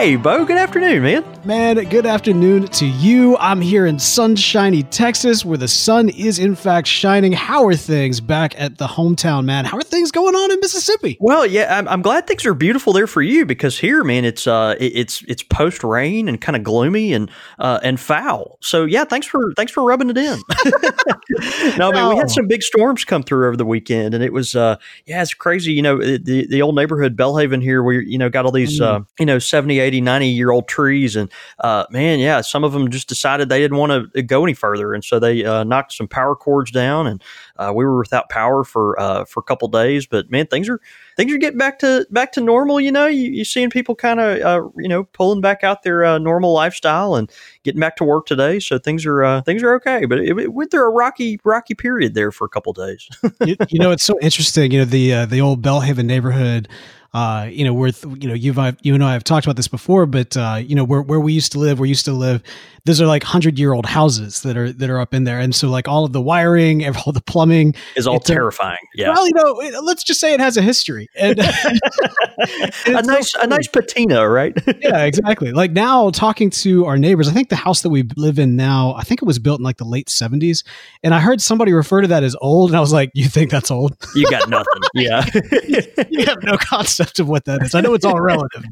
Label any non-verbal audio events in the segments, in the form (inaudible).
Hey, Beau, good afternoon, man. Man, good afternoon to you. I'm here in sunshiny Texas where the sun is in fact shining. How are things back at the hometown, man? How are things going on in Mississippi? Well, yeah, I'm, I'm glad things are beautiful there for you because here, man, it's uh, it, it's it's post rain and kind of gloomy and uh, and foul. So yeah, thanks for thanks for rubbing it in. (laughs) no, I mean we had some big storms come through over the weekend, and it was uh, yeah, it's crazy. You know, the the old neighborhood Belhaven here, we you know got all these uh, you know 70, 80, 90 year old trees, and uh, man, yeah, some of them just decided they didn't want to go any further, and so they uh, knocked some power cords down, and uh, we were without power for uh, for a couple days. But man, things are things are getting back to back to normal. You know, you, you're seeing people kind of uh, you know pulling back out their uh, normal lifestyle and getting back to work today. So things are uh, things are okay. But it, it went through a rocky rocky period there for a couple days. (laughs) you, you, know, it's so interesting. You know, the the old Belhaven neighborhood uh, you know, where you know you've I've, you and I have talked about this before, but uh, you know where where we used to live, where we used to live, those are like hundred year old houses that are that are up in there, and so like all of the wiring, and all the plumbing is all terrifying. A, yeah. Well, you know, let's just say it has a history and, (laughs) a nice so a nice patina, right? (laughs) yeah, exactly. Like now, talking to our neighbors, I think the house that we live in now, I think it was built in like the late seventies, and I heard somebody refer to that as old, and I was like, "You think that's old? You got nothing." Yeah, (laughs) you have no concept of what that is. I know it's all (laughs) relative.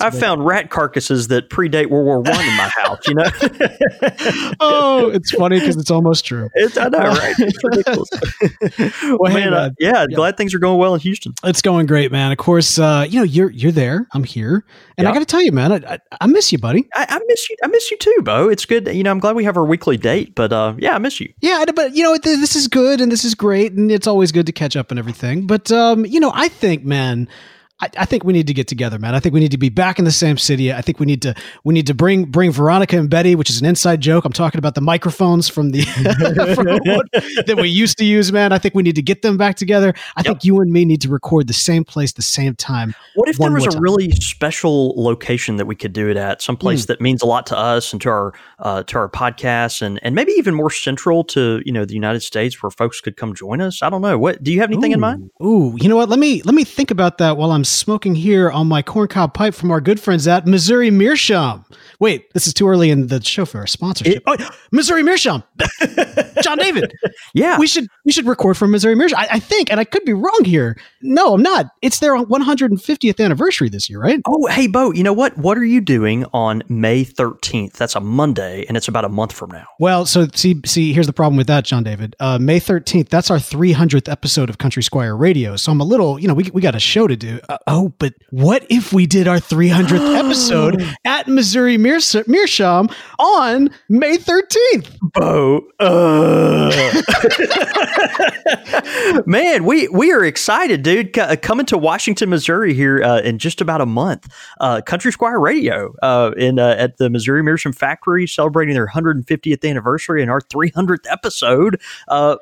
I've found rat carcasses that predate World War One in my house you know. (laughs) oh, it's funny because it's almost true. It's, I know, right? It's (laughs) ridiculous. well, man, uh, yeah, yeah, glad things are going well in Houston. It's going great, man. Of course, uh, you know you're you're there. I'm here, and I got to tell you, man, I, I, I, miss you, buddy. I, I, miss you. I miss you too, Beau. It's good. You know, I'm glad we have our weekly date, but uh, yeah, I miss you. Yeah, but you know, this is good and this is great, and it's always good to catch up and everything. But um, you know, I think, man. I, I, think we need to get together, man. I think we need to be back in the same city. I think we need to we need to bring bring Veronica and Betty, which is an inside joke. I'm talking about the microphones from the (laughs) from that we used to use, man. I think we need to get them back together. I yep. think you and me need to record the same place, the same time. What if there was a time. really special location that we could do it at? Some place mm. that means a lot to us and to our uh, to our podcast, and and maybe even more central to you know the United States, where folks could come join us. I don't know. What do you have anything Ooh. in mind? Ooh, you know what? Let me let me think about that while I'm smoking here on my corncob pipe from our good friends at Missouri Meerschaum. Wait, this is too early in the show for a sponsorship. It, oh, Missouri Meerschaum, (laughs) Jon David. Yeah, we should we should record from Missouri Meerschaum. I, I, think, and I could be wrong here. No, I'm not. It's their 150th anniversary this year, right? Oh, hey, Beau. You know what? What are you doing on May 13th? That's a Monday, and it's about a month from now. Well, so see, see, here's the problem with that, Jon David. Uh, May 13th. That's our 300th episode of Country Squire Radio. So I'm a little, you know, we we got a show to do. Uh, oh, but what if we did our 300th (gasps) episode at Missouri Meerschaum? Meerschaum on May 13th. Beau. Uh. (laughs) Man, we, we are excited, dude. C- uh, coming to Washington, Missouri here uh, in just about a month. Uh, Country Squire Radio uh, in uh, at the Missouri Meerschaum Factory celebrating their 150th anniversary and our 300th episode.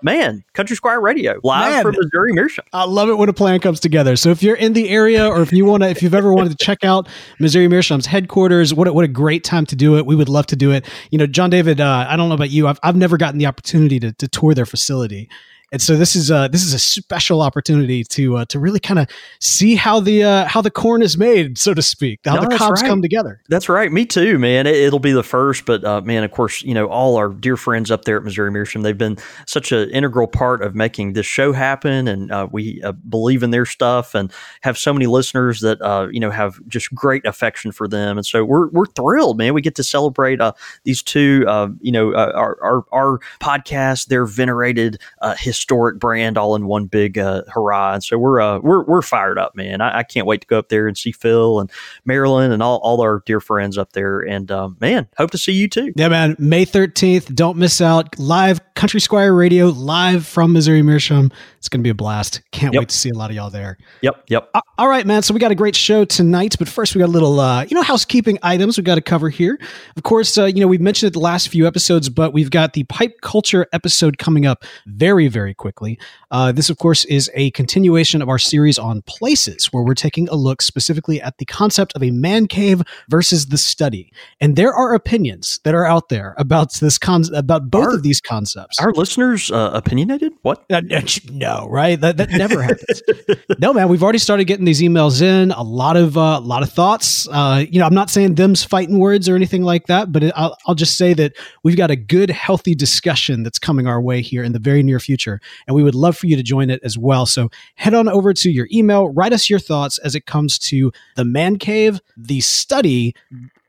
man, Country Squire Radio live man, from Missouri Meerschaum. I love it when a plan comes together. So if you're in the area or if you want to, if you've ever wanted to check out Missouri Meerschaum's headquarters, what a, what a great great time to do it. We would love to do it. You know, Jon David, uh, I don't know about you. I've, I've never gotten the opportunity to, to tour their facility. And so this is a this is a special opportunity to uh, to really kind of see how the uh, how the corn is made, so to speak, how no, the cobs right. come together. That's right. Me too, man. It, will be the first, but uh, man, of course, you know all our dear friends up there at Missouri Meerschaum. They've been such an integral part of making this show happen, and uh, we uh, believe in their stuff and have so many listeners that uh, you know have just great affection for them. And so we're we're thrilled, man. We get to celebrate these two, you know, our, our our podcast, their venerated history historic brand all in one big uh, hurrah. And so we're uh, we're we're fired up, man. I, I, can't wait to go up there and see Phil and Marilyn and all, all our dear friends up there. And uh, man, hope to see you too. Yeah, man. May thirteenth. Don't miss out. Live Country Squire Radio, live from Missouri Meerschaum. It's going to be a blast. Can't yep. wait to see a lot of y'all there. Yep, yep. all right, man. So we got a great show tonight, but first we got a little, uh, you know, housekeeping items we got to cover here. Of course, uh, you know, we've mentioned it the last few episodes, but we've got the pipe culture episode coming up very, very very quickly. Uh, this, of course, is a continuation of our series on places, where we're taking a look specifically at the concept of a man cave versus the study. And there are opinions that are out there about this con- about both Are- of these concepts. Our listeners uh, opinionated? What? Uh, uh, no, right? That, that never happens. (laughs) no, man. We've already started getting these emails in. A lot of uh, a lot of thoughts. Uh, you know, I'm not saying them's fighting words or anything like that, but it, I'll, I'll just say that we've got a good, healthy discussion that's coming our way here in the very near future, and we would love for you to join it as well. So head on over to your email, write us your thoughts as it comes to the man cave, the study.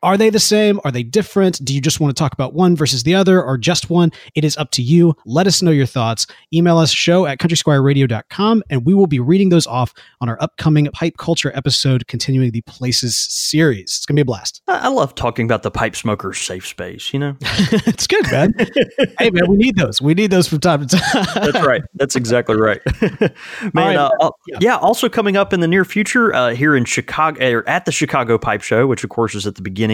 Are they the same? Are they different? Do you just want to talk about one versus the other or just one? It is up to you. Let us know your thoughts. Email us show at countrysquireradio.com and we will be reading those off on our upcoming pipe culture episode continuing the places series. It's going to be a blast. I, love talking about the pipe smoker's safe space, you know? (laughs) it's good, man. (laughs) hey, man, we need those. We need those from time to time. That's right. That's exactly right. (laughs) Man, right, uh, uh, yeah. yeah. Also coming up in the near future uh, here in Chicago, or at the Chicago Pipe Show, which of course is at the beginning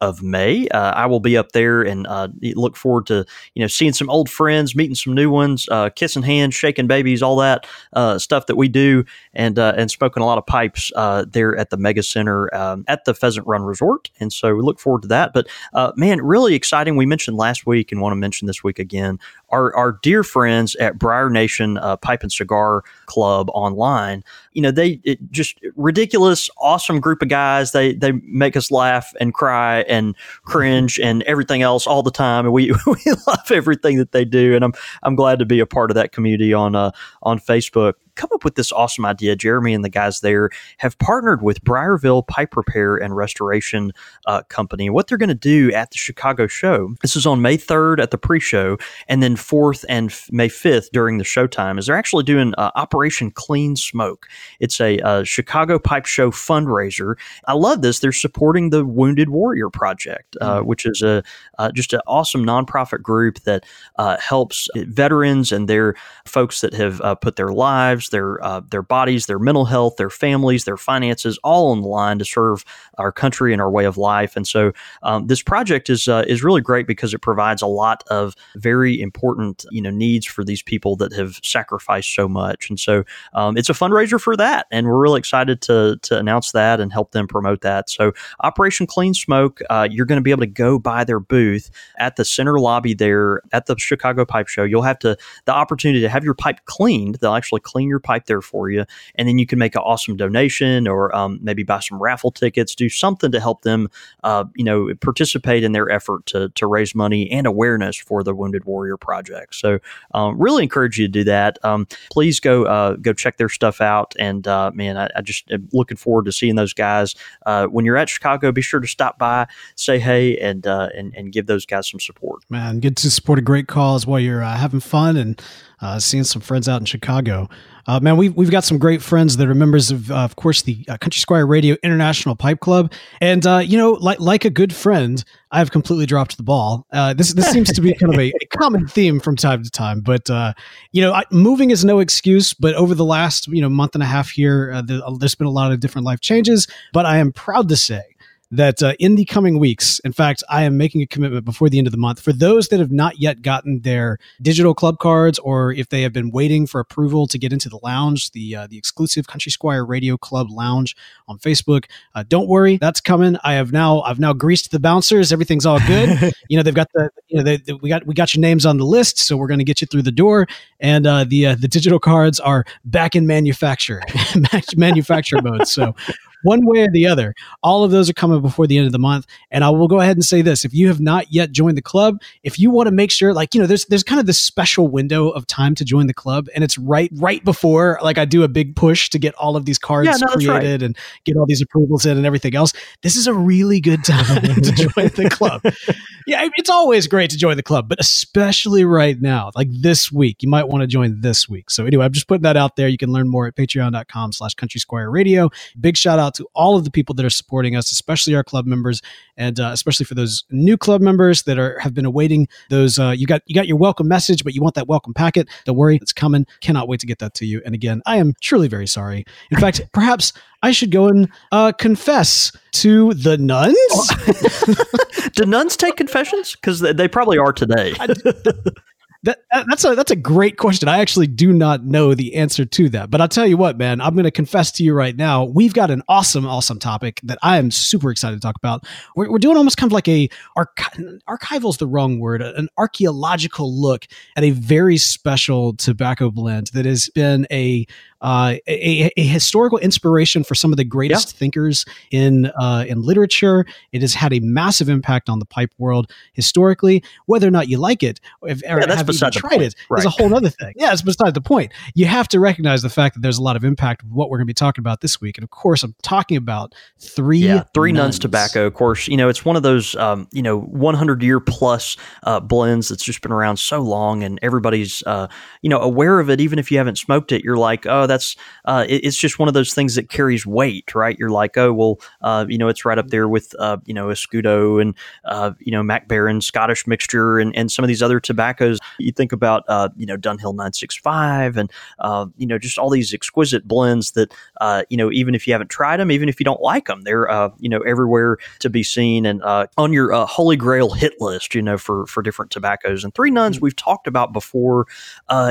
of May. Uh, I will be up there and uh, look forward to you know seeing some old friends, meeting some new ones, uh, kissing hands, shaking babies, all that uh, stuff that we do, and uh, and smoking a lot of pipes uh, there at the Mega Center um, at the Pheasant Run Resort. And so we look forward to that. But uh, man, really exciting. We mentioned last week and want to mention this week again our, our dear friends at Briar Nation uh, Pipe and Cigar Club online. You know, they just ridiculous, awesome group of guys. They they make us laugh and cry and cringe and everything else all the time. And we (laughs) we love everything that they do. And I'm I'm glad to be a part of that community on uh, on Facebook. Come up with this awesome idea. Jeremy and the guys there have partnered with Briarville Pipe Repair and Restoration uh, Company. What they're going to do at the Chicago show, this is on May 3rd at the pre show, and then 4th and f- May 5th during the showtime, is they're actually doing uh, Operation Clean Smoke. It's a uh, Chicago Pipe Show fundraiser. I love this. They're supporting the Wounded Warrior Project, uh, which is a uh, just an awesome nonprofit group that uh, helps veterans and their folks that have uh, put their lives, their uh, their bodies, their mental health, their families, their finances, all on the line to serve our country and our way of life. And so um, this project is uh, is really great because it provides a lot of very important you know needs for these people that have sacrificed so much. And so um, it's a fundraiser for that, and we're really excited to to announce that and help them promote that. So Operation Clean Smoke, uh, you're going to be able to go by their booth at the center lobby there at the Chicago Pipe Show. You'll have to the opportunity to have your pipe cleaned. They'll actually clean your pipe there for you, and then you can make an awesome donation or um, maybe buy some raffle tickets, do something to help them, uh, you know, participate in their effort to to raise money and awareness for the Wounded Warrior Project. So, um, really encourage you to do that. Um, please go uh, go check their stuff out, and uh, man, I, I just am looking forward to seeing those guys. Uh, when you're at Chicago, be sure to stop by, say hey, and uh, and and give those guys some support. Man, good to support a great cause while you're uh, having fun and uh, seeing some friends out in Chicago. Uh, man, we've, we've got some great friends that are members of, uh, of course, the uh, Country Squire Radio International Pipe Club. And, uh, you know, like, like a good friend, I've completely dropped the ball. Uh, this, this seems to be kind of a, a common theme from time to time. But, uh, you know, I, moving is no excuse. But over the last, you know, month and a half here, the, there's been a lot of different life changes. But I am proud to say that uh, in the coming weeks, in fact, I am making a commitment before the end of the month for those that have not yet gotten their digital club cards, or if they have been waiting for approval to get into the lounge, the uh, the exclusive Country Squire Radio Club lounge on Facebook. Uh, don't worry, that's coming. I have now I've now greased the bouncers. Everything's all good. (laughs) you know they've got the you know they, they- we got we got your names on the list, so we're going to get you through the door. And uh, the uh, the digital cards are back in manufacture (laughs) manufacture mode. So one way or the other. All of those are coming before the end of the month. And I will go ahead and say this: if you have not yet joined the club, if you want to make sure, like you know, there's there's kind of this special window of time to join the club, and it's right right before like I do a big push to get all of these cards Yeah, no, that's right. created and get all these approvals in and everything else. This is a really good time (laughs) to join the club. Yeah, it's always great to join the club, but especially right now, like this week, you might want to join this week. So anyway, I'm just putting that out there. You can learn more at patreon.com slash country squire radio. Big shout out to all of the people that are supporting us, especially our club members, and uh, especially for those new club members that are have been awaiting those. Uh, you got you got your welcome message, but you want that welcome packet. Don't worry, it's coming. Cannot wait to get that to you. And again, I am truly very sorry. In fact, (laughs) perhaps I should go and uh, confess to the nuns. (laughs) Do nuns take confessions? Because they, they probably are today. That, that's a that's a great question. I actually do not know the answer to that, but I'll tell you what, man. I'm going to confess to you right now. We've got an awesome, awesome topic that I am super excited to talk about. We're, we're doing almost kind of like a archi- archival is the wrong word, an archaeological look at a very special tobacco blend that has been a uh, a, a, historical inspiration for some of the greatest yeah. thinkers in uh, in literature. It has had a massive impact on the pipe world historically. Whether or not you like it, if, or yeah, have even tried it, right. is a whole other thing. (laughs) Yeah, it's beside the point. You have to recognize the fact that there's a lot of impact of what we're going to be talking about this week. And of course, I'm talking about three yeah, three nuns. nuns tobacco. Of course, you know it's one of those um, you know 100 year plus uh, blends that's just been around so long, and everybody's uh, you know aware of it. Even if you haven't smoked it, you're like, oh, that's uh, it, it's just one of those things that carries weight, right? You're like, oh well, uh, you know, it's right up there with uh, you know Escudo and uh, you know Mac Baren Scottish mixture and, and some of these other tobaccos. You think about uh, you know Dunhill 965 and uh, you know just all these exquisite blends that you know even if you haven't tried them, even if you don't like them, they're you know everywhere to be seen and on your holy grail hit list, you know for for different tobaccos. And Three Nuns mm. we've talked about before,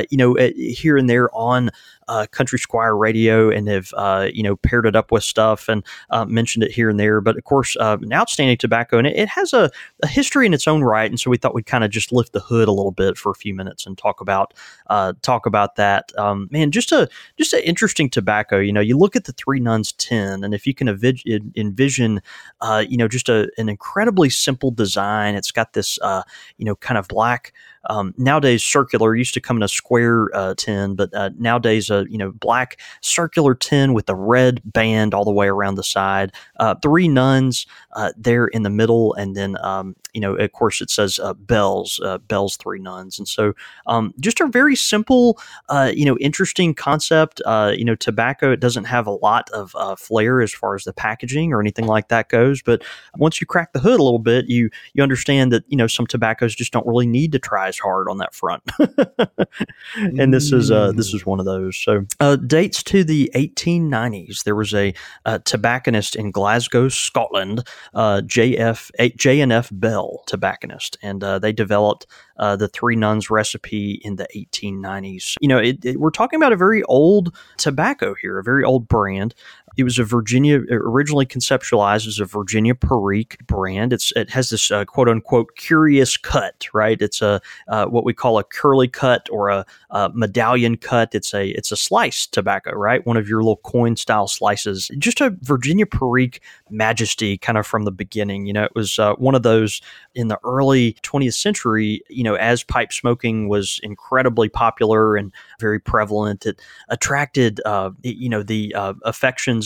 you know here and there on uh, Country Squire Radio and have uh, you know paired it up with stuff and uh, mentioned it here and there. But of course, uh, an outstanding tobacco, and it, it has a, a, history in its own right. And so we thought we'd kind of just lift the hood a little bit for a few minutes and talk about uh, talk about that. Um, man, just a just an interesting tobacco. You know, you look at the Three Nuns Ten, and if you can envision, envision uh, you know, just a, an incredibly simple design. It's got this you know kind of black um, nowadays circular used to come in a square uh, tin, but uh, nowadays a you know black circular tin with a red band all the way around the side. Uh, three nuns uh, there in the middle, and then um, you know of course it says uh, bells, uh, bells three nuns, and so um, just a very simple, you know, interesting concept. you know, tobacco it doesn't have a lot of flair as far as the packaging or anything like that goes, but once you crack the hood a little bit, you you understand that you know some tobaccos just don't really need to try as hard on that front. (laughs) and this is uh, this is one of those. So uh, dates to the 1890s. There was a, tobacconist in Glasgow, Scotland, uh, JF J&F Bell tobacconist, and uh, they developed uh, the Three Nuns recipe in the 1890s. You know, it, it, we're talking about a very old tobacco here, a very old brand. It was a Virginia originally conceptualized as a Virginia Perique brand. It's it has this uh, quote unquote curious cut, right? It's a uh, what we call a curly cut or a, a, medallion cut. It's a it's a sliced tobacco, right? One of your little coin style slices. Just a Virginia Perique majesty, kind of from the beginning. You know, it was uh, one of those in the early 20th century. You know, as pipe smoking was incredibly popular and very prevalent, it attracted uh, you know the uh,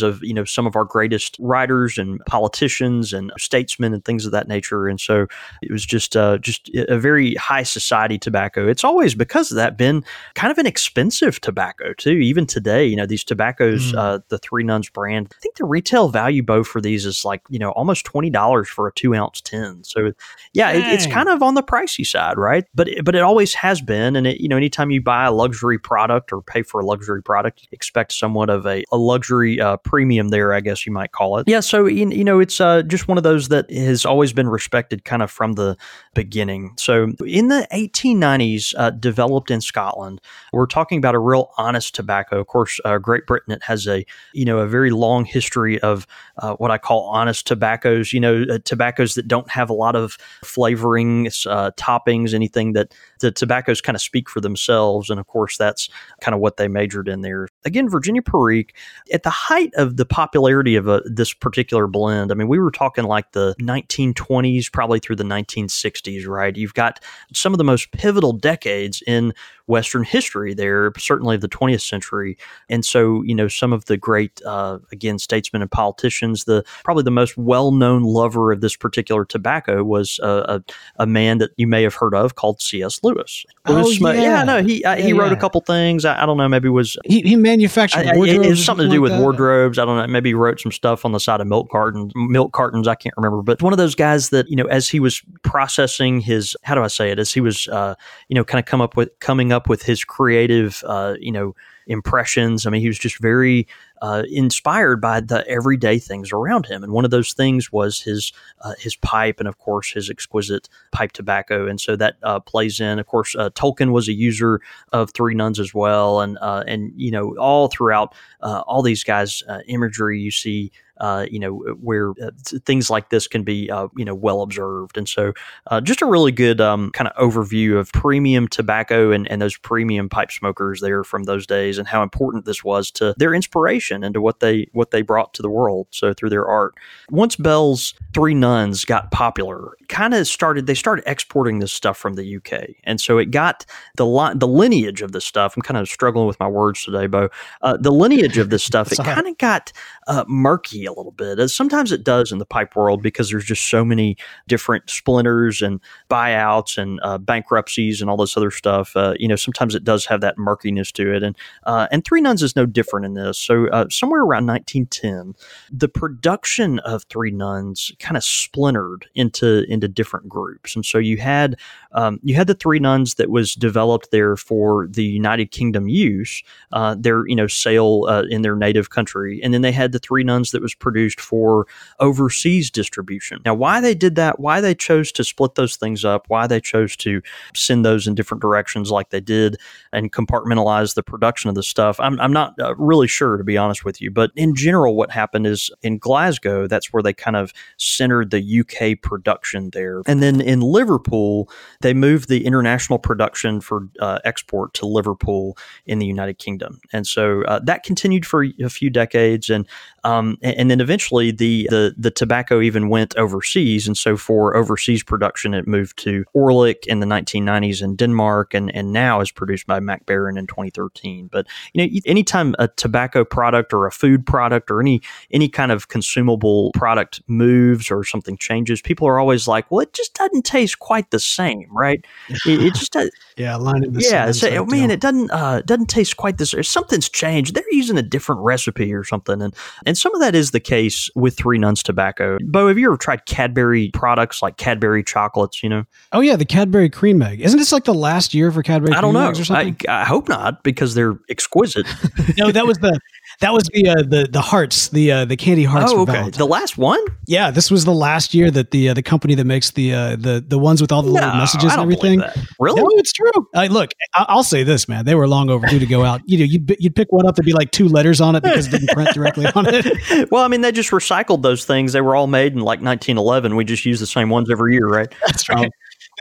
of you know some of our greatest writers and politicians and statesmen and things of that nature. And so it was just uh, just a very high society tobacco. It's always because of that been kind of an expensive tobacco too. Even today, you know these tobaccos, mm. uh, the Three Nuns brand. I think the retail value both for these is like you know almost twenty dollars for a two ounce tin. So yeah, it, it's kind of on the pricey side, right? But it, but it always has been. And it, you know anytime you buy a luxury product or pay for a luxury product, you expect somewhat of a, a luxury uh, premium there, I guess you might call it. Yeah, so you know, it's uh, just one of those that has always been respected kind of from the beginning. So in the 1890s, uh, developed in Scotland, we're talking about a real honest tobacco. Of course, uh, Great Britain it has a you know a very long history of uh, what I call honest tobaccos. You know, uh, tobaccos that don't have a lot of flavorings, uh, toppings, anything that the tobaccos kind of speak for themselves. And of course, that's kind of what they majored in there. Again, Virginia Perique at the height of the popularity of a, uh, this particular blend, I mean, we were talking like the 1920s, probably through the 1960s, right? You've got some of the most pivotal decades in Western history there, certainly of the 20th century. And so, you know, some of the great, uh, again, statesmen and politicians, the probably the most well known lover of this particular tobacco was a, a, man that you may have heard of called C.S. Lewis. Oh, yeah. yeah, no, he uh, he wrote yeah. a couple things. I, I, don't know, maybe was he, he manufactured I, it, it something to do like with that. wardrobes. I don't know, maybe he wrote some stuff on the side of milk cartons, milk cartons. I can't remember, but one of those guys that you know, as he was processing his, how do I say it, as he was, uh, you know, kind of come up with coming up with his creative, uh, you know, impressions. I mean, he was just very uh, inspired by the everyday things around him, and one of those things was his uh, his pipe, and of course his exquisite pipe tobacco, and so that uh, plays in. Of course, uh, Tolkien was a user of Three Nuns as well, and uh, and you know all throughout uh, all these guys' imagery, you see uh, you know, where uh, things like this can be, uh, you know, well observed. And so, uh, just a really good um, kind of overview of premium tobacco and, and those premium pipe smokers there from those days, and how important this was to their inspiration and to what they what they brought to the world. So through their art, once Bell's Three Nuns got popular, kind of started they started exporting this stuff from the UK, and so it got the li- the lineage of this stuff. I'm kind of struggling with my words today, Beau. Uh, the lineage of this stuff it (laughs) kind of got uh, murky a little bit, as sometimes it does in the pipe world because there's just so many different splinters and buyouts and uh, bankruptcies and all this other stuff. Uh, you know, sometimes it does have that murkiness to it, and uh, and Three Nuns is no different in this. So uh, somewhere around 1910, the production of Three Nuns kind of splintered into into different groups, and so you had um, you had the Three Nuns that was developed there for the United Kingdom use, uh, their you know sale uh, in their native country, and then they had the Three Nuns that was produced for overseas distribution. Now, why they did that, why they chose to split those things up, why they chose to send those in different directions like they did, and compartmentalize the production of the stuff, I'm, I'm not uh, really sure to be honest with you. But in general, what happened is in Glasgow, that's where they kind of centered the UK production there, and then in Liverpool they moved the international production for uh, export to Liverpool in the United Kingdom, and so uh, that continued for a few decades, and um, and then eventually the, the the tobacco even went overseas, and so for overseas production, it moved to Orlik in the 1990s in Denmark, and and now is produced by Mac Baren in 2013. But you know, anytime a tobacco product or a food product or any any kind of consumable product moves or something changes, people are always like, "Well, it just doesn't taste quite the same." right? It, it (laughs) just does. Yeah, line in the yeah. Oh man, it doesn't uh, doesn't taste quite this. Something's changed. They're using a different recipe or something, and and some of that is the case with Three Nuns Tobacco. Beau, have you ever tried Cadbury products like Cadbury chocolates? You know? Oh yeah, the Cadbury cream egg. Isn't this like the last year for Cadbury? I don't know. I, I, hope not because they're exquisite. (laughs) no, that was the that was the uh, the the hearts, the uh, the candy hearts. Oh, okay. The last one. Yeah, this was the last year that the uh, the company that makes the uh, the the ones with all the no, little messages and everything. Really? No, it's true. I, look, I, will say this, man. They were long overdue to go out. You know, you'd you'd pick one up there'd be like two letters on it because it didn't print directly on it. (laughs) (laughs) well, I mean, they just recycled those things. They were all made in like 1911. We just use the same ones every year, right? That's right. Um,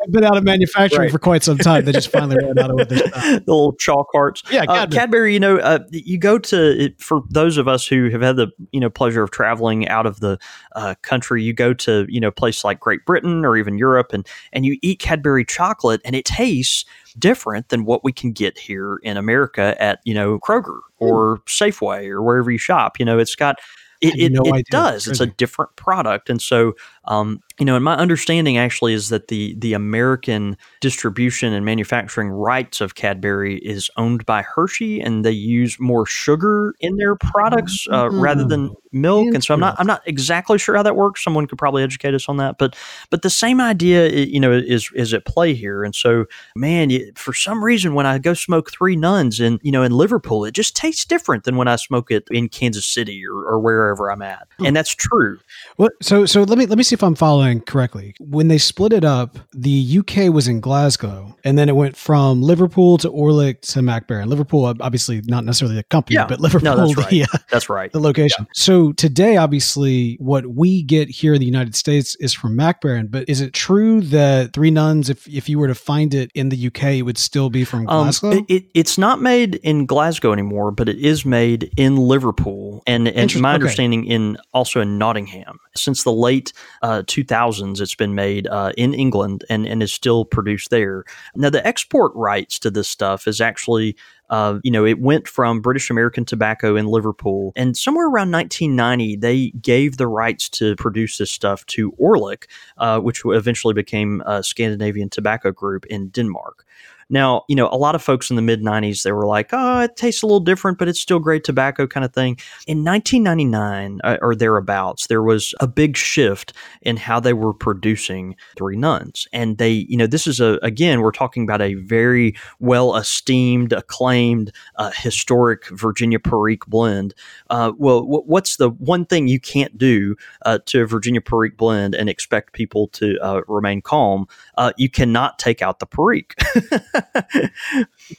they've been out of manufacturing right. for quite some time. They just finally ran out of what (laughs) the little chalk hearts. Yeah, uh, Cadbury. You know, uh, you go to for those of us who have had the you know pleasure of traveling out of the uh, country. You go to you know places like Great Britain or even Europe, and and you eat Cadbury chocolate, and it tastes different than what we can get here in America at you know Kroger or Safeway or wherever you shop. You know, it's got it, it, no it does. It's a different product, and so um, you know, and my understanding actually is that the the American distribution and manufacturing rights of Cadbury is owned by Hershey, and they use more sugar in their products uh, mm-hmm. rather than milk. And so I'm not I'm not exactly sure how that works. Someone could probably educate us on that. But but the same idea, you know, is is at play here. And so, man, for some reason, when I go smoke Three Nuns in you know in Liverpool, it just tastes different than when I smoke it in Kansas City or, or wherever I'm at. And that's true. Well, so so let me let me see if I'm following correctly. When they split it up, the UK was in Glasgow, and then it went from Liverpool to Orlik to Mac Baren. Liverpool, obviously, not necessarily the company, yeah. but Liverpool, no, that's right. The, uh, that's right. The location. Yeah. So today, obviously, what we get here in the United States is from Mac Baren. But is it true that Three Nuns, if if you were to find it in the UK, it would still be from um, Glasgow? Um, it, it's not made in Glasgow anymore, but it is made in Liverpool, and and my understanding okay. in also in Nottingham since the late uh, 2000s. It's been made uh, in England and, and is still produced there. Now, the export rights to this stuff is actually uh, you know, it went from British American Tobacco in Liverpool, and somewhere around 1990, they gave the rights to produce this stuff to Orlik, uh, which eventually became Scandinavian Tobacco Group in Denmark. Now, you know, a lot of folks in the mid 90s, they were like, oh, it tastes a little different, but it's still great tobacco kind of thing. In 1999 uh, or thereabouts, there was a big shift in how they were producing Three Nuns. And they, you know, this is a, again, we're talking about a very well esteemed, acclaimed, uh, historic Virginia Perique blend. Uh, well, w- what's the one thing you can't do uh, to Virginia Perique blend and expect people to uh, remain calm? Uh, you cannot take out the Perique.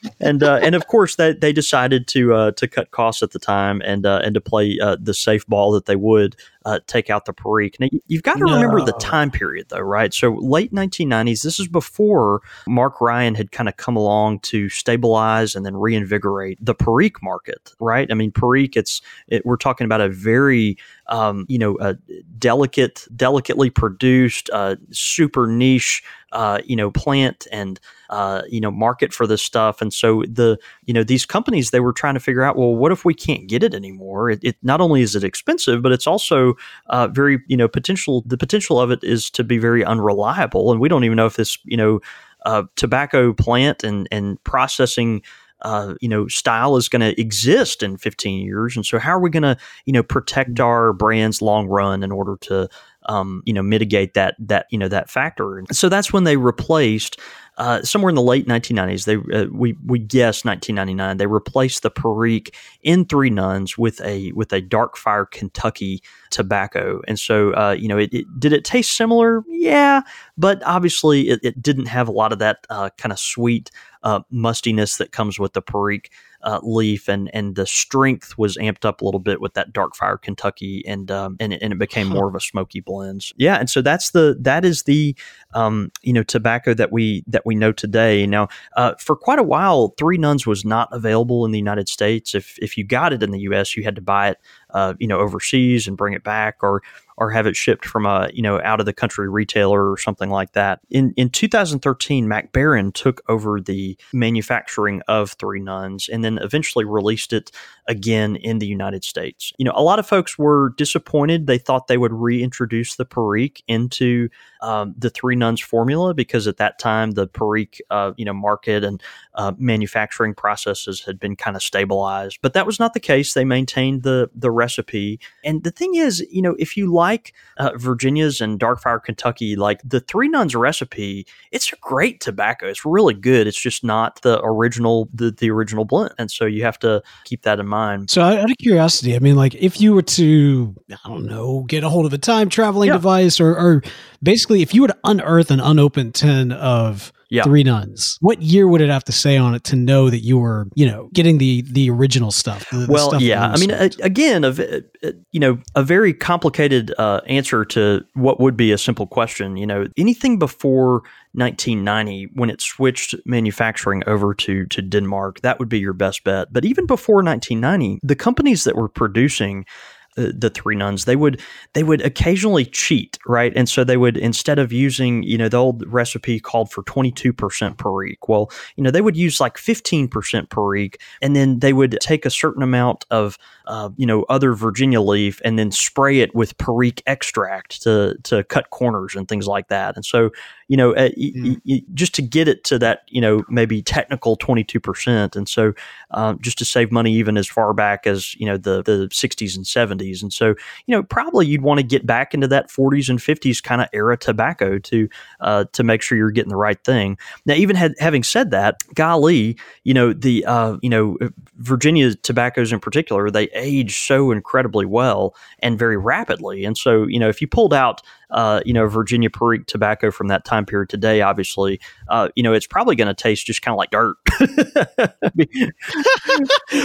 (laughs) and uh, and of course that they decided to uh, to cut costs at the time and uh, and to play uh, the safe ball that they would uh, take out the Perique. Now you've got to no. remember the time period though, right? So late 1990s. This is before Mark Ryan had kind of come along to stabilize and then reinvigorate the Perique market, right? I mean, Perique. It's it, we're talking about a very um, you know, a delicate, delicately produced, uh, super niche, uh, you know, plant and uh, you know market for this stuff. And so the you know these companies they were trying to figure out, well, what if we can't get it anymore? It, it not only is it expensive, but it's also uh, very you know potential. The potential of it is to be very unreliable, and we don't even know if this you know uh, tobacco plant and and processing uh, you know style is going to exist in 15 years and so how are we going to you know protect our brands long run in order to um, you know mitigate that that you know that factor and so that's when they replaced uh, somewhere in the late 1990s, they uh, we we guess 1999, they replaced the Perique in Three Nuns with a with a Dark Fire Kentucky tobacco, and so uh, you know, it, it, did it taste similar? Yeah, but obviously it, it didn't have a lot of that uh, kind of sweet uh, mustiness that comes with the Perique uh, leaf, and and the strength was amped up a little bit with that dark fire Kentucky, and um, and, it, and it became more of a smoky blends. Yeah, and so that's the that is the um, you know tobacco that we that we know today. Now, uh, for quite a while, Three Nuns was not available in the United States. If if you got it in the U.S., you had to buy it uh, you know overseas and bring it back, or or have it shipped from a you know out of the country retailer or something like that. In in 2013, Mac Baren took over the manufacturing of Three Nuns and then eventually released it again in the United States. You know, a lot of folks were disappointed. They thought they would reintroduce the Perique into um, the Three Nuns formula because at that time the Perique uh, you know market and uh, manufacturing processes had been kind of stabilized. But that was not the case. They maintained the the recipe. And the thing is, you know, if you like uh, Virginia's and Darkfire Kentucky, like the Three Nuns recipe, it's a great tobacco. It's really good. It's just not the original the, the original blend. And so you have to keep that in mind. So out of curiosity, I mean, like if you were to, I don't know, get a hold of a time traveling yeah. device or, or basically if you were to unearth an unopened tin of yeah. Three Nuns. What year would it have to say on it to know that you were, you know, getting the the original stuff? The, well, stuff yeah. I mean, a, again, a, you know, a very complicated uh, answer to what would be a simple question. You know, anything before 1990 when it switched manufacturing over to to Denmark, that would be your best bet. But even before 1990, the companies that were producing Uh, the three nuns they would they would occasionally cheat right? And so they would instead of using you know the old recipe called for 22% per perique well you know they would use like 15% per perique and then they would take a certain amount of uh, you know other virginia leaf and then spray it with perique extract to to cut corners and things like that and so you know, uh, mm. y- y- just to get it to that, you know, maybe technical 22%. And so um, just to save money even as far back as, you know, the, the 60s and 70s. And so, you know, probably you'd want to get back into that 40s and 50s kind of era tobacco to, uh, to make sure you're getting the right thing. Now, even had, having said that, golly, you know, the, uh, you know, Virginia tobaccos in particular, they age so incredibly well and very rapidly. And so, you know, if you pulled out, uh, you know, Virginia Perique tobacco from that time period today, obviously, uh, you know, it's probably going to taste just kind of like dirt. (laughs)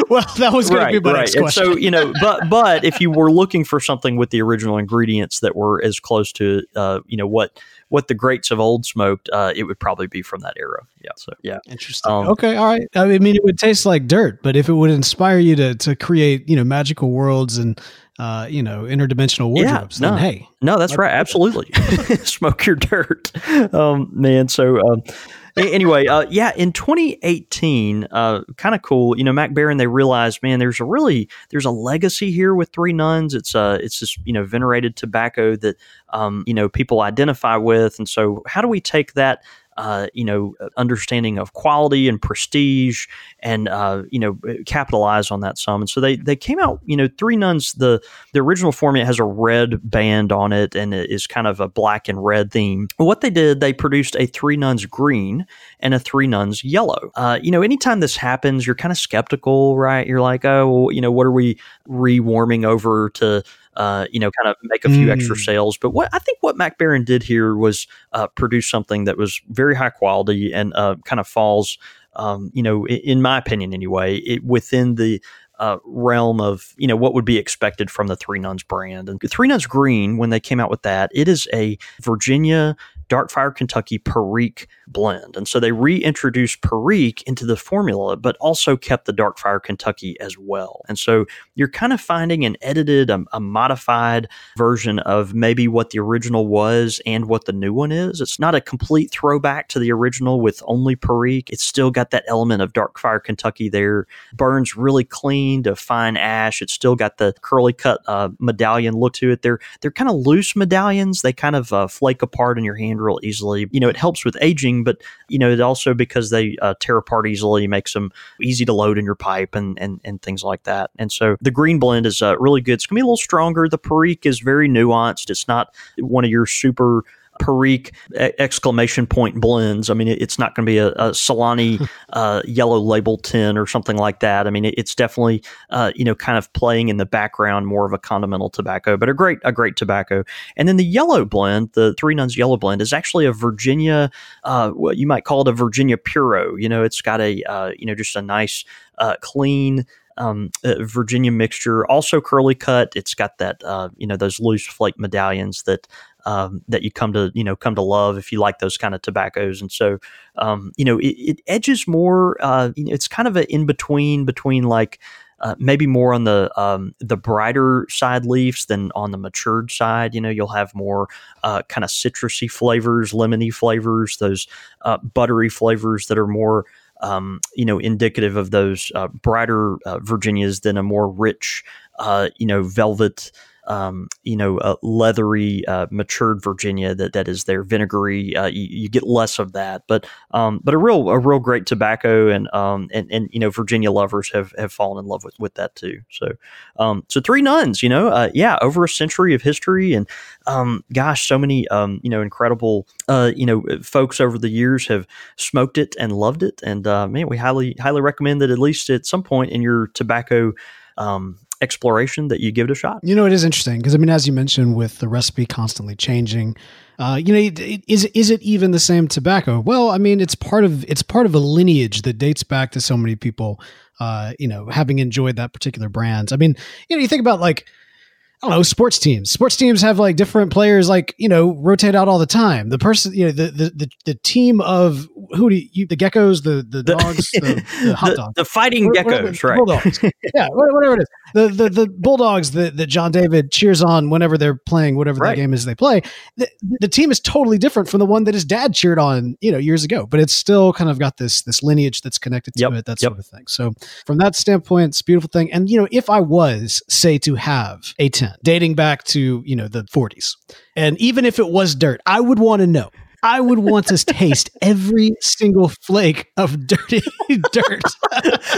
well, that was going right, to be my right. next question. And so, you know, but but if you were looking for something with the original ingredients that were as close to, uh, you know, what what the greats of old smoked, uh, it would probably be from that era. Yeah. So yeah, interesting. Um, okay, all right. I mean, it would taste like dirt, but if it would inspire you to to create, you know, magical worlds and uh, you know, interdimensional wardrobes, yeah, no, then hey, no, that's right, absolutely. (laughs) Smoke your dirt, (laughs) um, man. So. Um, anyway, uh, yeah, in 2018, uh, kind of cool. You know, Mac Baren, they realized, man, there's a really there's a legacy here with Three Nuns. It's uh, it's this you know venerated tobacco that um, you know people identify with, and so how do we take that uh, you know, understanding of quality and prestige, and uh, you know, capitalize on that some. And so they they came out. You know, Three Nuns. The the original format has a red band on it, and it is kind of a black and red theme. What they did, they produced a Three Nuns green and a Three Nuns yellow. Uh, you know, anytime this happens, you're kind of skeptical, right? You're like, oh, well, you know, what are we rewarming over to? Uh, you know, kind of make a few mm. extra sales. But what I think what Mac Baren did here was uh, produce something that was very high quality and uh, kind of falls, um, you know, in, in, my opinion anyway, it, within the uh, realm of you know what would be expected from the Three Nuns brand. And Three Nuns Green, when they came out with that, it is a Virginia Darkfire Kentucky Perique blend. And so they reintroduced Perique into the formula, but also kept the Darkfire Kentucky as well. And so you're kind of finding an edited, a, a, modified version of maybe what the original was and what the new one is. It's not a complete throwback to the original with only Perique. It's still got that element of Darkfire Kentucky there. Burns really clean to fine ash. It's still got the curly cut uh, medallion look to it. They're they're kind of loose medallions. They kind of uh, flake apart in your hand real easily. You know, it helps with aging, but you know, it also because they uh, tear apart easily makes them easy to load in your pipe and and and things like that. And so the green blend is uh, really good. It's gonna be a little stronger. The Perique is very nuanced. It's not one of your super Perique exclamation point blends. I mean, it's not going to be a, a Solani (laughs) uh, yellow label tin or something like that. I mean, it's definitely uh, you know kind of playing in the background more of a continental tobacco, but a great a great tobacco. And then the yellow blend, the Three Nuns yellow blend, is actually a Virginia, uh, what you might call it a Virginia Puro. You know, it's got a uh, you know just a nice uh, clean um, uh, Virginia mixture, also curly cut. It's got that uh, you know those loose flake medallions that um, that you come to you know come to love if you like those kind of tobaccos. And so um, you know it, it edges more. Uh, it's kind of an in between between like. Uh, maybe more on the um, the brighter side leaves than on the matured side. You know, you'll have more uh, kind of citrusy flavors, lemony flavors, those uh, buttery flavors that are more um, you know indicative of those uh, brighter uh, Virginias than a more rich, uh, you know, velvet um, you know, uh, leathery, uh, matured Virginia that, that is their vinegary. Uh, you, you, get less of that, but um, but a real a real great tobacco, and um, and and you know, Virginia lovers have, have fallen in love with, with that too. So um, so three nuns, you know, uh, yeah, over a century of history, and um, gosh, so many um, you know incredible uh, you know folks over the years have smoked it and loved it, and uh, man, we highly highly recommend that at least at some point in your tobacco um, exploration that you give it a shot. You know, it is interesting because I mean, as you mentioned, with the recipe constantly changing, uh, you know, is is it even the same tobacco? Well, I mean, it's part of it's part of a lineage that dates back to so many people, uh, you know, having enjoyed that particular brand. I mean, you know, you think about like I don't know, sports teams. Sports teams have like different players, like you know, rotate out all the time. The person, you know, the the the, the team of who do you, the geckos, the the dogs, the, (laughs) the hot dogs, the, fighting what, geckos, what right? Yeah, whatever it is. The the the bulldogs that, that Jon David cheers on whenever they're playing whatever right. the game is they play. The, the team is totally different from the one that his dad cheered on, you know, years ago. But it's still kind of got this this lineage that's connected to yep. it, that yep. sort of thing. So from that standpoint, it's a beautiful thing. And you know, if I was say to have a ten dating back to, you know, the 40s. And even if it was dirt, I would want to know I would want to taste every single flake of dirty (laughs) dirt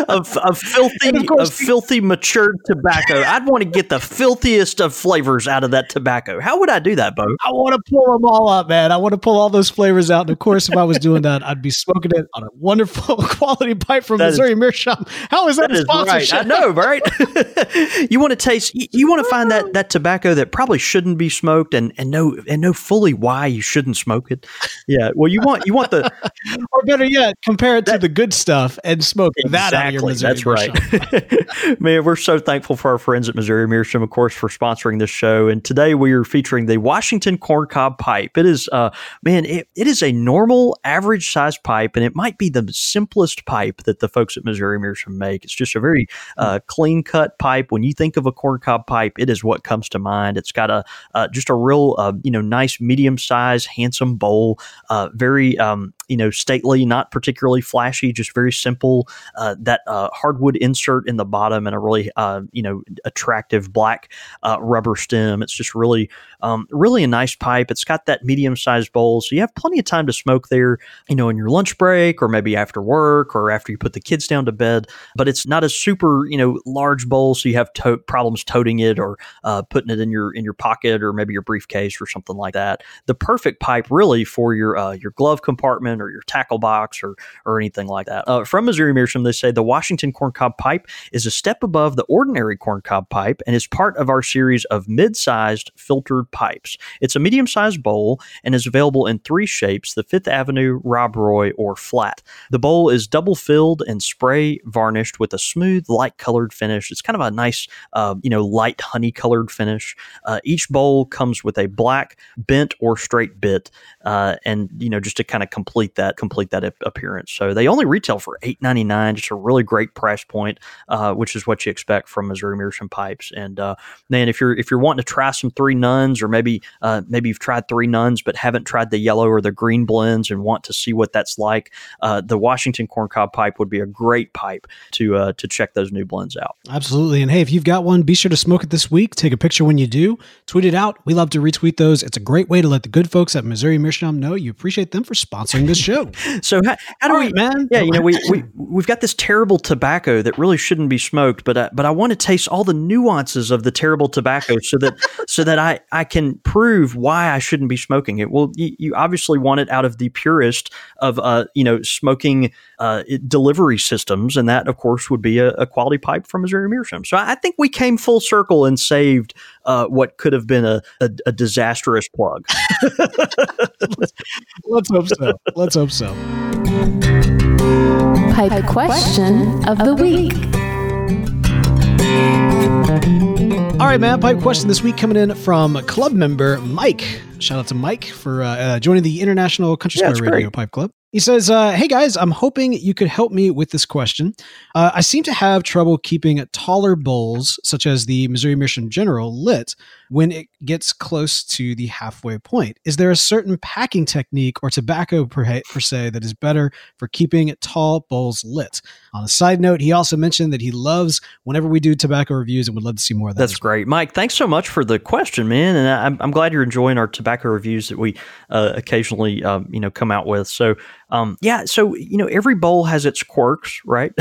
of, of filthy of, of, filthy matured tobacco. I'd want to get the filthiest of flavors out of that tobacco. How would I do that, Beau? I want to pull them all up, man. I want to pull all those flavors out. And of course, if I was doing that, I'd be smoking it on a wonderful (laughs) quality pipe from that Missouri is, Meerschaum. How is that, that a sponsorship? Right. I know, right? (laughs) you want to taste. You, you want to find that that tobacco that probably shouldn't be smoked, and and know and know fully why you shouldn't smoke it yeah. Well, you want you want the, (laughs) or better yet, compare it that, to the good stuff and smoke exactly, that out of your Missouri. That's right. (laughs) Man, we're so thankful for our friends at Missouri Meerschaum, of course, for sponsoring this show. And today we are featuring the Washington Corncob Pipe. It is, uh, man, it, it is a normal, average size pipe, and it might be the simplest pipe that the folks at Missouri Meerschaum make. It's just a very uh, clean cut pipe. When you think of a corncob pipe, it is what comes to mind. It's got a uh, just a real, uh, you know, nice medium size, handsome bowl uh, very um, you know, stately, not particularly flashy, just very simple. Uh, that uh, hardwood insert in the bottom and a really, uh, you know, attractive black uh, rubber stem. It's just really, um, really a nice pipe. It's got that medium sized bowl, so you have plenty of time to smoke there, you know, in your lunch break or maybe after work or after you put the kids down to bed. But it's not a super, you know, large bowl, so you have to- problems toting it or uh, putting it in your in your pocket or maybe your briefcase or something like that. The perfect pipe, really, for your uh, your glove compartment or your tackle box or or anything like that. Uh, from Missouri Meerschaum, they say the Washington corncob pipe is a step above the ordinary corncob pipe and is part of our series of mid-sized filtered pipes. It's a medium-sized bowl and is available in three shapes: the Fifth Avenue, Rob Roy, or flat. The bowl is double filled and spray varnished with a smooth, light colored finish. It's kind of a nice, uh, you know, light honey colored finish. Uh, each bowl comes with a black bent or straight bit, uh, and you know, just to kind of complete that complete that appearance. So they only retail for eight ninety nine, just a really great price point, uh, which is what you expect from Missouri Meerschaum pipes. And uh, man, if you're if you're wanting to try some three nuns, or maybe uh, maybe you've tried three nuns but haven't tried the yellow or the green blends and want to see what that's like, uh, the Washington corncob pipe would be a great pipe to uh, to check those new blends out. Absolutely. And hey, if you've got one, be sure to smoke it this week. Take a picture when you do. Tweet it out. We love to retweet those. It's a great way to let the good folks at Missouri Meerschaum know you appreciate them for sponsoring this show. so how, how do All we, right, man? Yeah, you know, we, we we've got this terrible tobacco that really shouldn't be smoked, but I, but I want to taste all the nuances of the terrible tobacco so that (laughs) so that I I can prove why I shouldn't be smoking it. Well, you, you obviously want it out of the purest of uh you know smoking uh, delivery systems, and that of course would be a, a quality pipe from Missouri Meerschaum. So I think we came full circle and saved uh, what could have been a, a, a disastrous plug. (laughs) Let's hope so. Let's hope so. Pipe question of the week. All right, man. Pipe question this week coming in from club member Mike. Shout out to Mike for uh, uh, joining the International Country Yeah, Squire Radio. Pipe Club. He says, uh, Hey guys, I'm hoping you could help me with this question. Uh, I seem to have trouble keeping taller bowls, such as the Missouri Meerschaum General, lit when it gets close to the halfway point. Is there a certain packing technique or tobacco per, per se that is better for keeping tall bowls lit? On a side note, he also mentioned that he loves whenever we do tobacco reviews and would love to see more of that. That's well. great, Mike. Thanks so much for the question, man. And I'm, I'm glad you're enjoying our tobacco reviews that we uh, occasionally, um, you know, come out with. So, um, yeah, so you know, every bowl has its quirks, right? (laughs)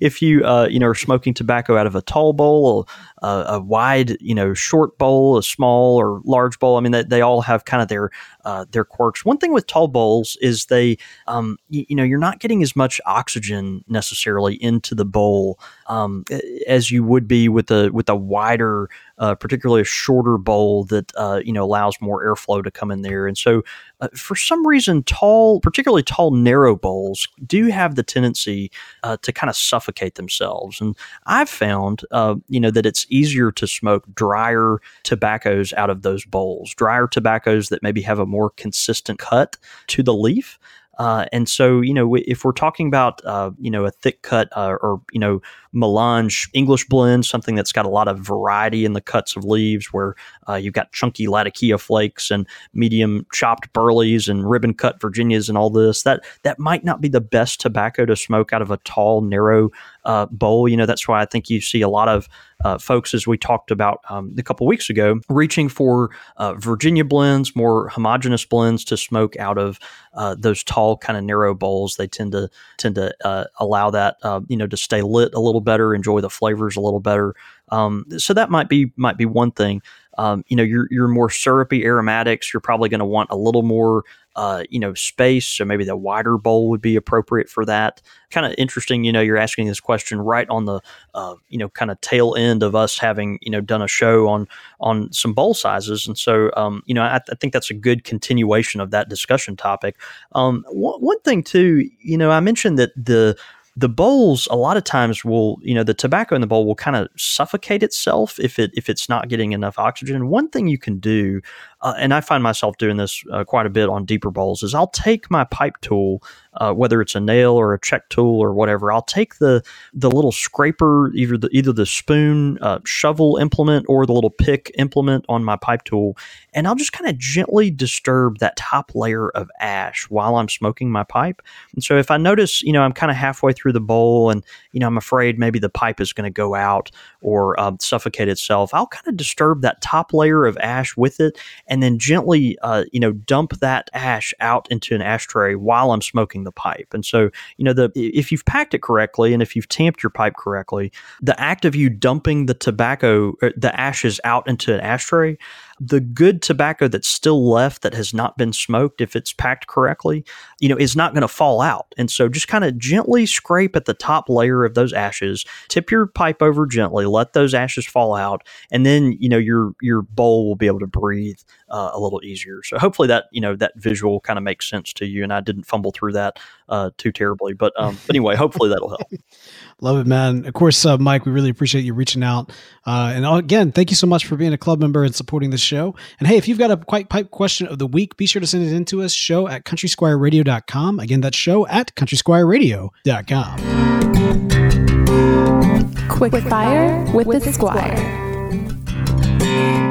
if you, uh, you know, are smoking tobacco out of a tall bowl, a, a wide, you know, short bowl, a small or large bowl. I mean, they, they all have kind of their uh, their quirks. One thing with tall bowls is they, um, you, you know, you're not getting as much oxygen necessarily into the bowl um, as you would be with a with a wider, uh, particularly a shorter bowl that uh, you know allows more airflow to come in there. And so, uh, for some reason, tall, particularly tall, narrow bowls do have the tendency uh, to kind of suffocate themselves. And I've found, uh, you know, that it's easier to smoke drier tobaccos out of those bowls, drier tobaccos that maybe have a more consistent cut to the leaf. Uh, and so, you know, if we're talking about, uh, you know, a thick cut uh, or, you know, melange English blend, something that's got a lot of variety in the cuts of leaves, where uh, you've got chunky Latakia flakes and medium chopped burleys and ribbon cut Virginias and all this, that that might not be the best tobacco to smoke out of a tall, narrow uh, bowl. You know, that's why I think you see a lot of uh, folks, as we talked about um, a couple weeks ago, reaching for uh, Virginia blends, more homogenous blends to smoke out of uh, those tall, kind of narrow bowls. They tend to tend to uh, allow that you know to stay lit a little better, enjoy the flavors a little better. Um, so that might be might be one thing. Um, you know, your your more syrupy aromatics, you're probably going to want a little more uh, you know, space. So maybe the wider bowl would be appropriate for that. Kind of interesting, you know, you're asking this question right on the, uh, you know, kind of tail end of us having, you know, done a show on on some bowl sizes, and so, um, you know, I, I think that's a good continuation of that discussion topic. Um, one thing too, you know, I mentioned that the the bowls a lot of times will you know the tobacco in the bowl will kind of suffocate itself if it if it's not getting enough oxygen. One thing you can do uh, and i find myself doing this uh, quite a bit on deeper bowls is i'll take my pipe tool uh, whether it's a nail or a check tool or whatever, I'll take the the little scraper, either the either the spoon uh, shovel implement or the little pick implement on my pipe tool, and I'll just kind of gently disturb that top layer of ash while I'm smoking my pipe. And so if I notice, you know, I'm kind of halfway through the bowl and you know I'm afraid maybe the pipe is going to go out or um, suffocate itself, I'll kind of disturb that top layer of ash with it, and then gently, uh, you know, dump that ash out into an ashtray while I'm smoking the pipe. And so, you know, the if you've packed it correctly and if you've tamped your pipe correctly, the act of you dumping the tobacco, er, the ashes out into an ashtray, the good tobacco that's still left that has not been smoked, if it's packed correctly, you know, is not going to fall out. And so just kind of gently scrape at the top layer of those ashes, tip your pipe over gently, let those ashes fall out, and then, you know, your your bowl will be able to breathe uh, a little easier. So hopefully that, you know, that visual kind of makes sense to you. And I didn't fumble through that uh, too terribly. But, um, but anyway, hopefully that'll help. (laughs) Love it, man. Of course, uh, Mike, we really appreciate you reaching out. Uh, and again, thank you so much for being a club member and supporting this show. And hey, if you've got a quite pipe question of the week, be sure to send it in to us, show at countrysquireradio.com. Again, that's show at countrysquireradio.com. Quick, fire with, with the squire.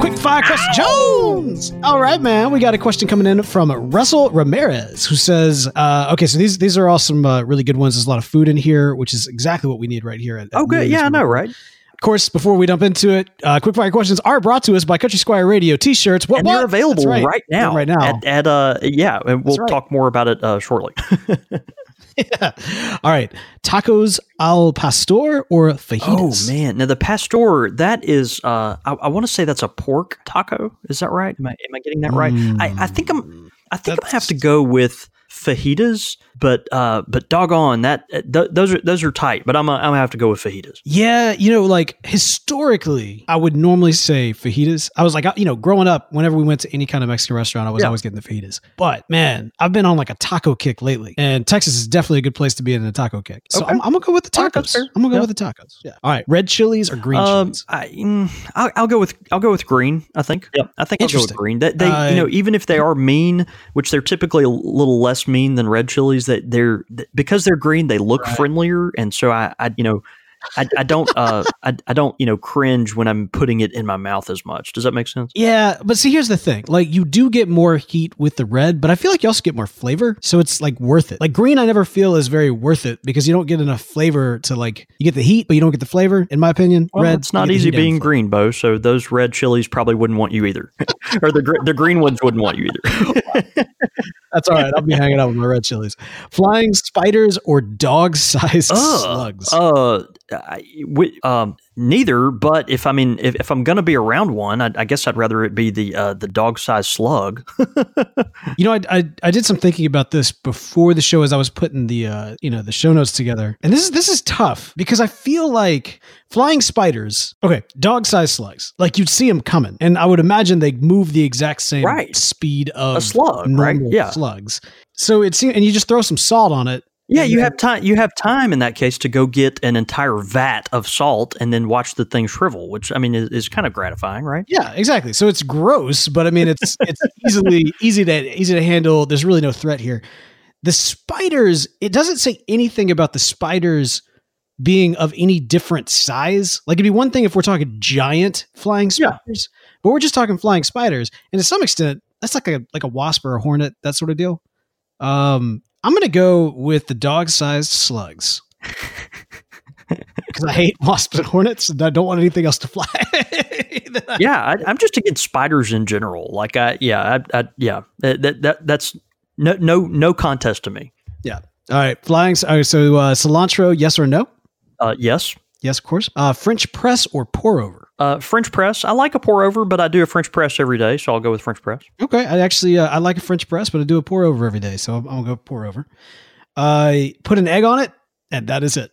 Quick fire question, Jones. All right, man. We got a question coming in from Russell Ramirez, who says, uh, "Okay, so these these are all some uh, really good ones. There's a lot of food in here, which is exactly what we need right here." At, oh, good. Yeah, I know, right? Of course, before we dump into it, uh, quick fire questions are brought to us by Country Squire Radio T-shirts. What, and they're available right. right. now. Right now. At, at uh, yeah, and we'll right. talk more about it uh, shortly. (laughs) yeah. (laughs) All right. Tacos al pastor or fajitas? Oh man. Now the pastor, that is uh I, I want to say that's a pork taco. Is that right? Am I am I getting that right? Mm, I, I think I'm I think I have to go with fajitas, but uh, but doggone that uh, th- those are those are tight. But I'm a, I'm gonna have to go with fajitas. Yeah, you know, like historically, I would normally say fajitas. I was like, you know, growing up, whenever we went to any kind of Mexican restaurant, I was yeah. always getting the fajitas. But man, I've been on like a taco kick lately, and Texas is definitely a good place to be in a taco kick. So okay. I'm, I'm, gonna go with the tacos. I'm gonna go yeah. with the tacos. Yeah. All right, red chilies or green um, chilies? I, mm, I'll, I'll, go with I'll go with green. I think. Yeah, I think I'll go with green. They, they uh, you know, even if they are mean, which they're typically a little less mean than red chilies that they're because they're green they look right. friendlier and so I, I you know I, I don't uh I, I don't you know cringe when I'm putting it in my mouth as much. Does that make sense? Yeah, but see here's the thing. Like you do get more heat with the red, but I feel like you also get more flavor, so it's like worth it. Like green I never feel is very worth it because you don't get enough flavor to like you get the heat but you don't get the flavor in my opinion. Well, red it's not easy being green, Beau, so those red chilies probably wouldn't want you either. (laughs) or the the green ones wouldn't want you either. (laughs) That's all right. I'll be hanging out with my red chilies. Flying spiders or dog-sized uh, slugs? Uh, I, we, um, neither. But if I mean, if, if I'm going to be around one, I, I, guess I'd rather it be the uh, the dog-sized slug. you know, I, I, I did some thinking about this before the show as I was putting the uh, you know the show notes together, and this is this is tough because I feel like flying spiders. Okay, dog-sized slugs. Like you'd see them coming, and I would imagine they move the exact same right. speed of a slug, right? Yeah, slugs. So it seems, and you just throw some salt on it, yeah, you have time. You have time in that case to go get an entire vat of salt and then watch the thing shrivel, which I mean is, is kind of gratifying, right? Yeah, exactly. So it's gross, but I mean it's it's easily easy to easy to handle. There's really no threat here. The spiders. It doesn't say anything about the spiders being of any different size. Like it'd be one thing if we're talking giant flying spiders, yeah. but we're just talking flying spiders, and to some extent, that's like a like a wasp or a hornet, that sort of deal. Um, I'm going to go with the dog sized slugs. (laughs) Because I hate wasps and hornets and I don't want anything else to fly. (laughs) yeah, I, am just against spiders in general. Like, I, yeah, I, I yeah, that, that, that's no, no, no contest to me. Yeah. All right. Flying. so uh, cilantro, yes or no? Uh, yes. Yes, of course. Uh, French press or pour over? Uh, French press. I like a pour over, but I do a French press every day, so I'll go with French press. Okay, I actually uh, I like a French press, but I do a pour over every day, so I'm, I'm gonna go pour over. I uh, put an egg on it, and that is it.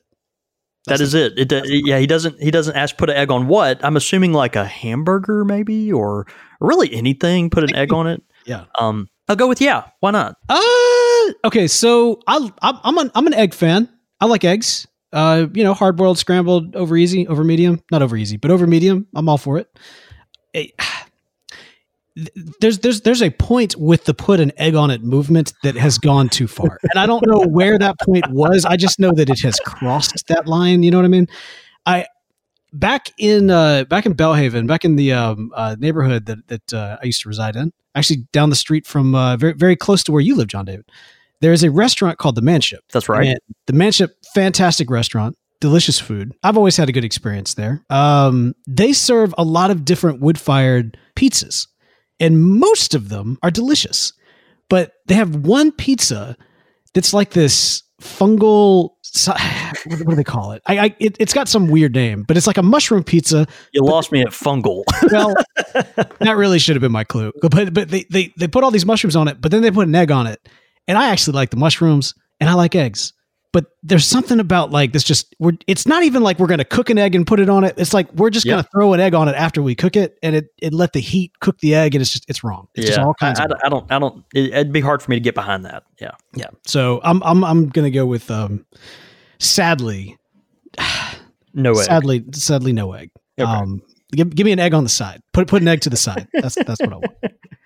That's that is it. It, it. Yeah, he doesn't. He doesn't ask put an egg on what. I'm assuming like a hamburger, maybe, or really anything. Put an egg on it. Yeah. Um, I'll go with yeah. Why not? Uh, okay. So I, I'm an I'm an egg fan. I like eggs. Uh, you know, hard boiled, scrambled, over easy, over medium, not over easy, but over medium. I'm all for it. (sighs) it there's there's there's a point with the put an egg on it movement that has gone too far, and I don't know where that point was. I just know that it has crossed that line. You know what I mean? I back in uh, back in Belhaven, back in the um, uh, neighborhood that that uh, I used to reside in, actually down the street from uh, very very close to where you live, Jon David. There's a restaurant called the Manship. That's right. And the Manship, fantastic restaurant, delicious food. I've always had a good experience there. Um, they serve a lot of different wood fired pizzas, and most of them are delicious. But they have one pizza that's like this fungal. (sighs) What do they call it? I, I it, it's got some weird name, but it's like a mushroom pizza. You lost me at fungal. (laughs) Well, that really should have been my clue. But but they, they they put all these mushrooms on it, but then they put an egg on it, and I actually like the mushrooms, and I like eggs. But there's something about like this. Just we're. It's not even like we're gonna cook an egg and put it on it. It's like we're just Yeah. gonna throw an egg on it after we cook it, and it it let the heat cook the egg, and it's just it's wrong. It's just all kinds I, of. I, I don't. I don't. It, it'd be hard for me to get behind that. Yeah. Yeah. So I'm I'm I'm gonna go with um, sadly, (sighs) No way. sadly, sadly, no egg. Okay. Um, give, give me an egg on the side. Put put an egg to the side. (laughs) That's that's what I want.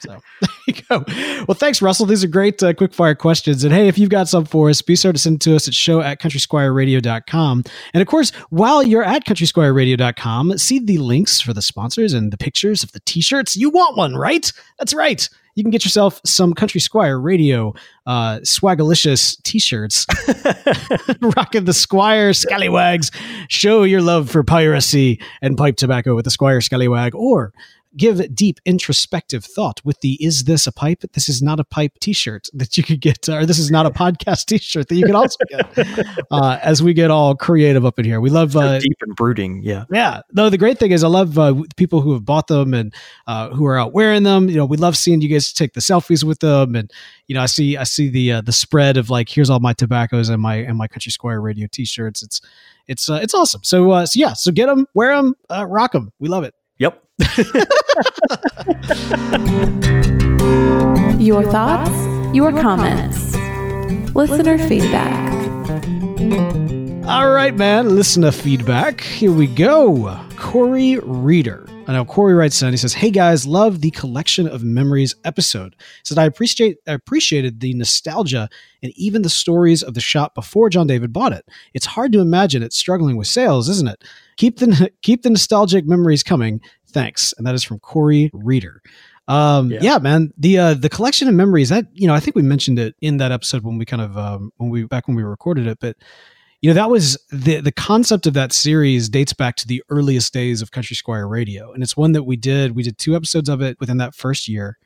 So (laughs) there you go. Well, thanks, Russell. These are great uh, quick fire questions. And hey, if you've got some for us, be sure to send it to us at show at countrysquireradio.com. And of course, while you're at countrysquireradio.com, see the links for the sponsors and the pictures of the t-shirts. You want one, right? That's right. You can get yourself some Country Squire Radio uh, swagalicious t-shirts (laughs) (laughs) rocking the Squire Scallywags. Show your love for piracy and pipe tobacco with the Squire Scallywag, or give deep introspective thought with the "Is this a pipe? This is not a pipe" T-shirt that you could get, or this is not a podcast T-shirt that you could also get. (laughs) Uh, as we get all creative up in here, we love. Uh, Deep and brooding. Yeah. yeah. No, the great thing is I love uh, people who have bought them and uh, who are out wearing them. You know, we love seeing you guys take the selfies with them, and you know, I see I see the uh, the spread of like here's all my tobaccos and my and my Country Squire Radio T-shirts. It's it's uh, it's awesome. So uh, so yeah, so get them, wear them, uh, rock them. We love it. Your thoughts, your comments, listener feedback. All right, man. listener feedback. Here we go. Corey Reader. I know Corey writes in. He says, "Hey guys, love the collection of memories episode. He said I appreciate I appreciated the nostalgia and even the stories of the shop before Jon David bought it. It's hard to imagine it struggling with sales, isn't it? Keep the (laughs) keep the nostalgic memories coming. Thanks." And that is from Corey Reader. Um, yeah. Yeah. man. The uh, the collection of memories that you know, I think we mentioned it in that episode when we kind of um, when we back when we recorded it, but you know that was the the concept of that series dates back to the earliest days of Country Squire Radio, and it's one that we did. We did two episodes of it within that first year,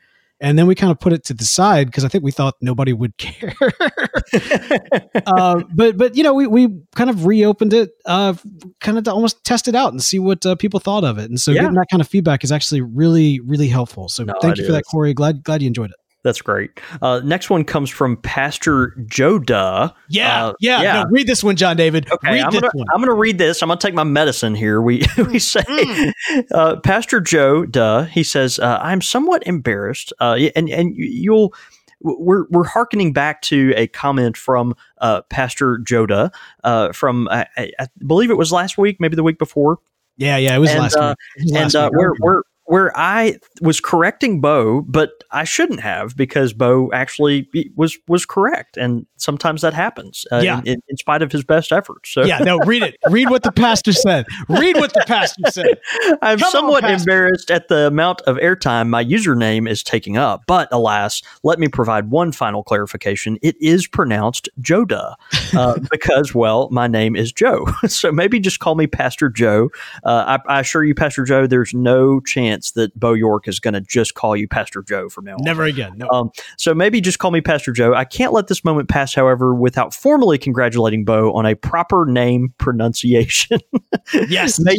and then we kind of put it to the side because I think we thought nobody would (laughs) care. (laughs) uh, but but you know we we kind of reopened it, uh, kind of to almost test it out and see what uh, people thought of it, and so Yeah. getting that kind of feedback is actually really really helpful. So No, thank you for that, Corey. Glad glad you enjoyed it. That's great. Uh, next one comes from Pastor Joe Duh. Yeah, Uh, yeah. yeah. No, read this one, Jon David. Okay, read I'm this gonna one. I'm gonna read this. I'm gonna take my medicine here. We (laughs) we say Mm. (laughs) uh, Pastor Joe, duh. He says uh, I'm somewhat embarrassed, uh, and and you'll we're we're hearkening back to a comment from uh, Pastor Joda uh, from I, I believe it was last week, maybe the week before, Yeah, yeah. It was And, last uh, week. Was and last uh, week. where where where I was correcting Beau, but I shouldn't have because Beau actually was was correct, and sometimes that happens. Uh, Yeah. in, in, spite of his best efforts. So yeah, no, read it. Read what the pastor said. Read what the pastor said. (laughs) I'm Come somewhat Pastor. embarrassed at the amount of airtime my username is taking up, but alas, let me provide one final clarification. It is pronounced Joda uh, (laughs) because, well, my name is Joe. (laughs) so maybe just call me Pastor Joe. Uh, I, I assure you, Pastor Joe, there's no chance that Beau York is going to just call you Pastor Joe from now on. Never again. No. Um, so maybe just call me Pastor Joe. I can't let this moment pass, however, without formally congratulating Beau on a proper name pronunciation. (laughs) yes. may,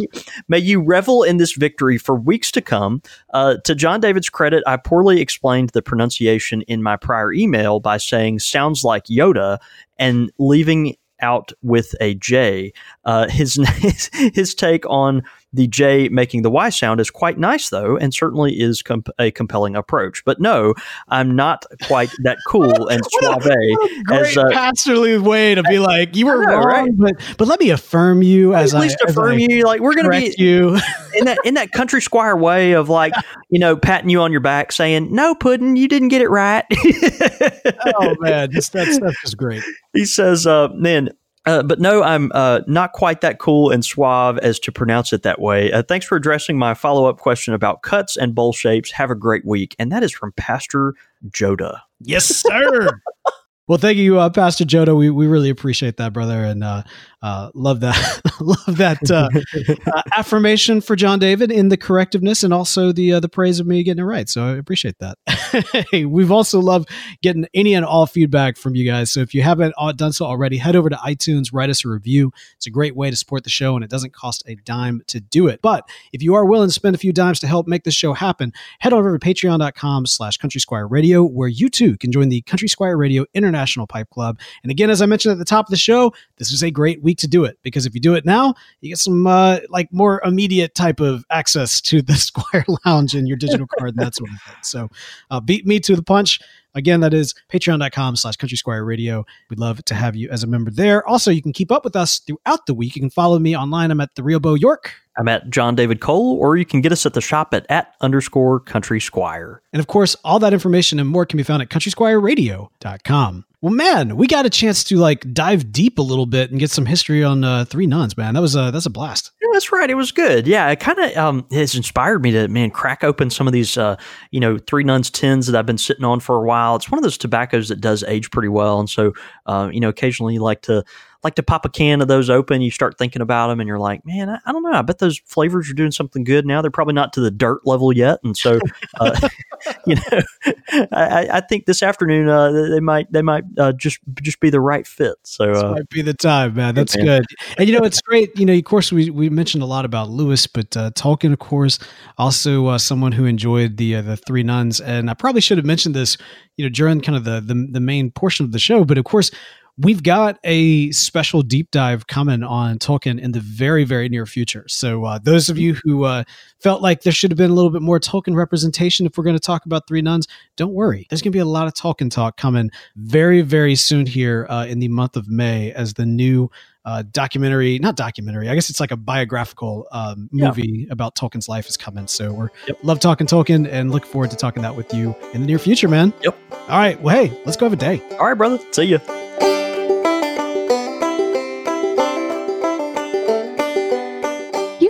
may you revel in this victory for weeks to come. Uh, to Jon David's credit, I poorly explained the pronunciation in my prior email by saying sounds like Yoda and leaving out with a J. Uh, his (laughs) his take on The J making the Y sound is quite nice, though, and certainly is comp- a compelling approach. But no, I'm not quite that cool (laughs) and suave Great as uh, pastorly way to be like, you were know, wrong, right? but but let me affirm you as at I least as affirm I you. Like we're gonna be you. (laughs) in that in that country squire way of like (laughs) you know patting you on your back, saying, "No, Puddin, you didn't get it right." oh man, that's that's that's just great. he says, uh, "Man." Uh, but no, I'm uh, not quite that cool and suave as to pronounce it that way. Uh, thanks for addressing my follow up question about cuts and bowl shapes. Have a great week. And that is from Pastor Joda. Yes, sir. (laughs) well, thank you, uh, Pastor Joda. We we really appreciate that, brother, and uh, uh, love that (laughs) love that uh, uh, (laughs) affirmation for Jon David in the correctiveness and also the uh, the praise of me getting it right. So I appreciate that. (laughs) hey, we've also loved getting any and all feedback from you guys. So if you haven't done so already, head over to iTunes, write us a review. It's a great way to support the show, and it doesn't cost a dime to do it. But if you are willing to spend a few dimes to help make this show happen, head over to patreon.com slash country squire radio, where you too can join the Country Squire Radio International Pipe Club. And again, as I mentioned at the top of the show, this is a great week to do it because if you do it now, you get some uh, like more immediate type of access to the (laughs) Squire Lounge and your digital card and that sort of thing. So uh, beat me to the punch. Again, that is patreon.com slash country squire radio. We'd love to have you as a member there. Also, you can keep up with us throughout the week. You can follow me online. I'm at the Real Beau York. I'm at Jon David Cole, or you can get us at the shop at at underscore country squire. And of course, all that information and more can be found at countrysquireradio.com. Well, man, we got a chance to like dive deep a little bit and get some history on uh, Three Nuns, man. That was a that's a blast. Yeah, that's right. It was good. Yeah, it kind of um, has inspired me to man crack open some of these uh, you know Three Nuns tins that I've been sitting on for a while. It's one of those tobaccos that does age pretty well, and so uh, you know occasionally you like to like to pop a can of those open. You start thinking about them, and you're like, man, I, I don't know. I bet those flavors are doing something good now. They're probably not to the dirt level yet, and so (laughs) uh, (laughs) you know, I, I think this afternoon uh, they might they might uh, just just be the right fit. So This uh, might be the time, man. That's man. good. And you know, it's great. You know, of course, we, we mentioned a lot about Lewis, but uh, Tolkien, of course, also uh, someone who enjoyed the uh, the Three Nuns. And I probably should have mentioned this, you know, during kind of the, the the main portion of the show. But of course, we've got a special deep dive coming on Tolkien in the very very near future. So uh, those of you who uh, felt like there should have been a little bit more Tolkien representation if we're going to talk about Three Nuns, don't worry. There's going to be a lot of Tolkien talk coming very very soon here uh, in the month of May as the new uh, documentary, not documentary. I guess it's like a biographical um, Yeah. movie about Tolkien's life is coming. So we're love talking Tolkien and look forward to talking that with you in the near future, man. Yep. All right. Well, hey, let's go have a day. all right, brother. See ya.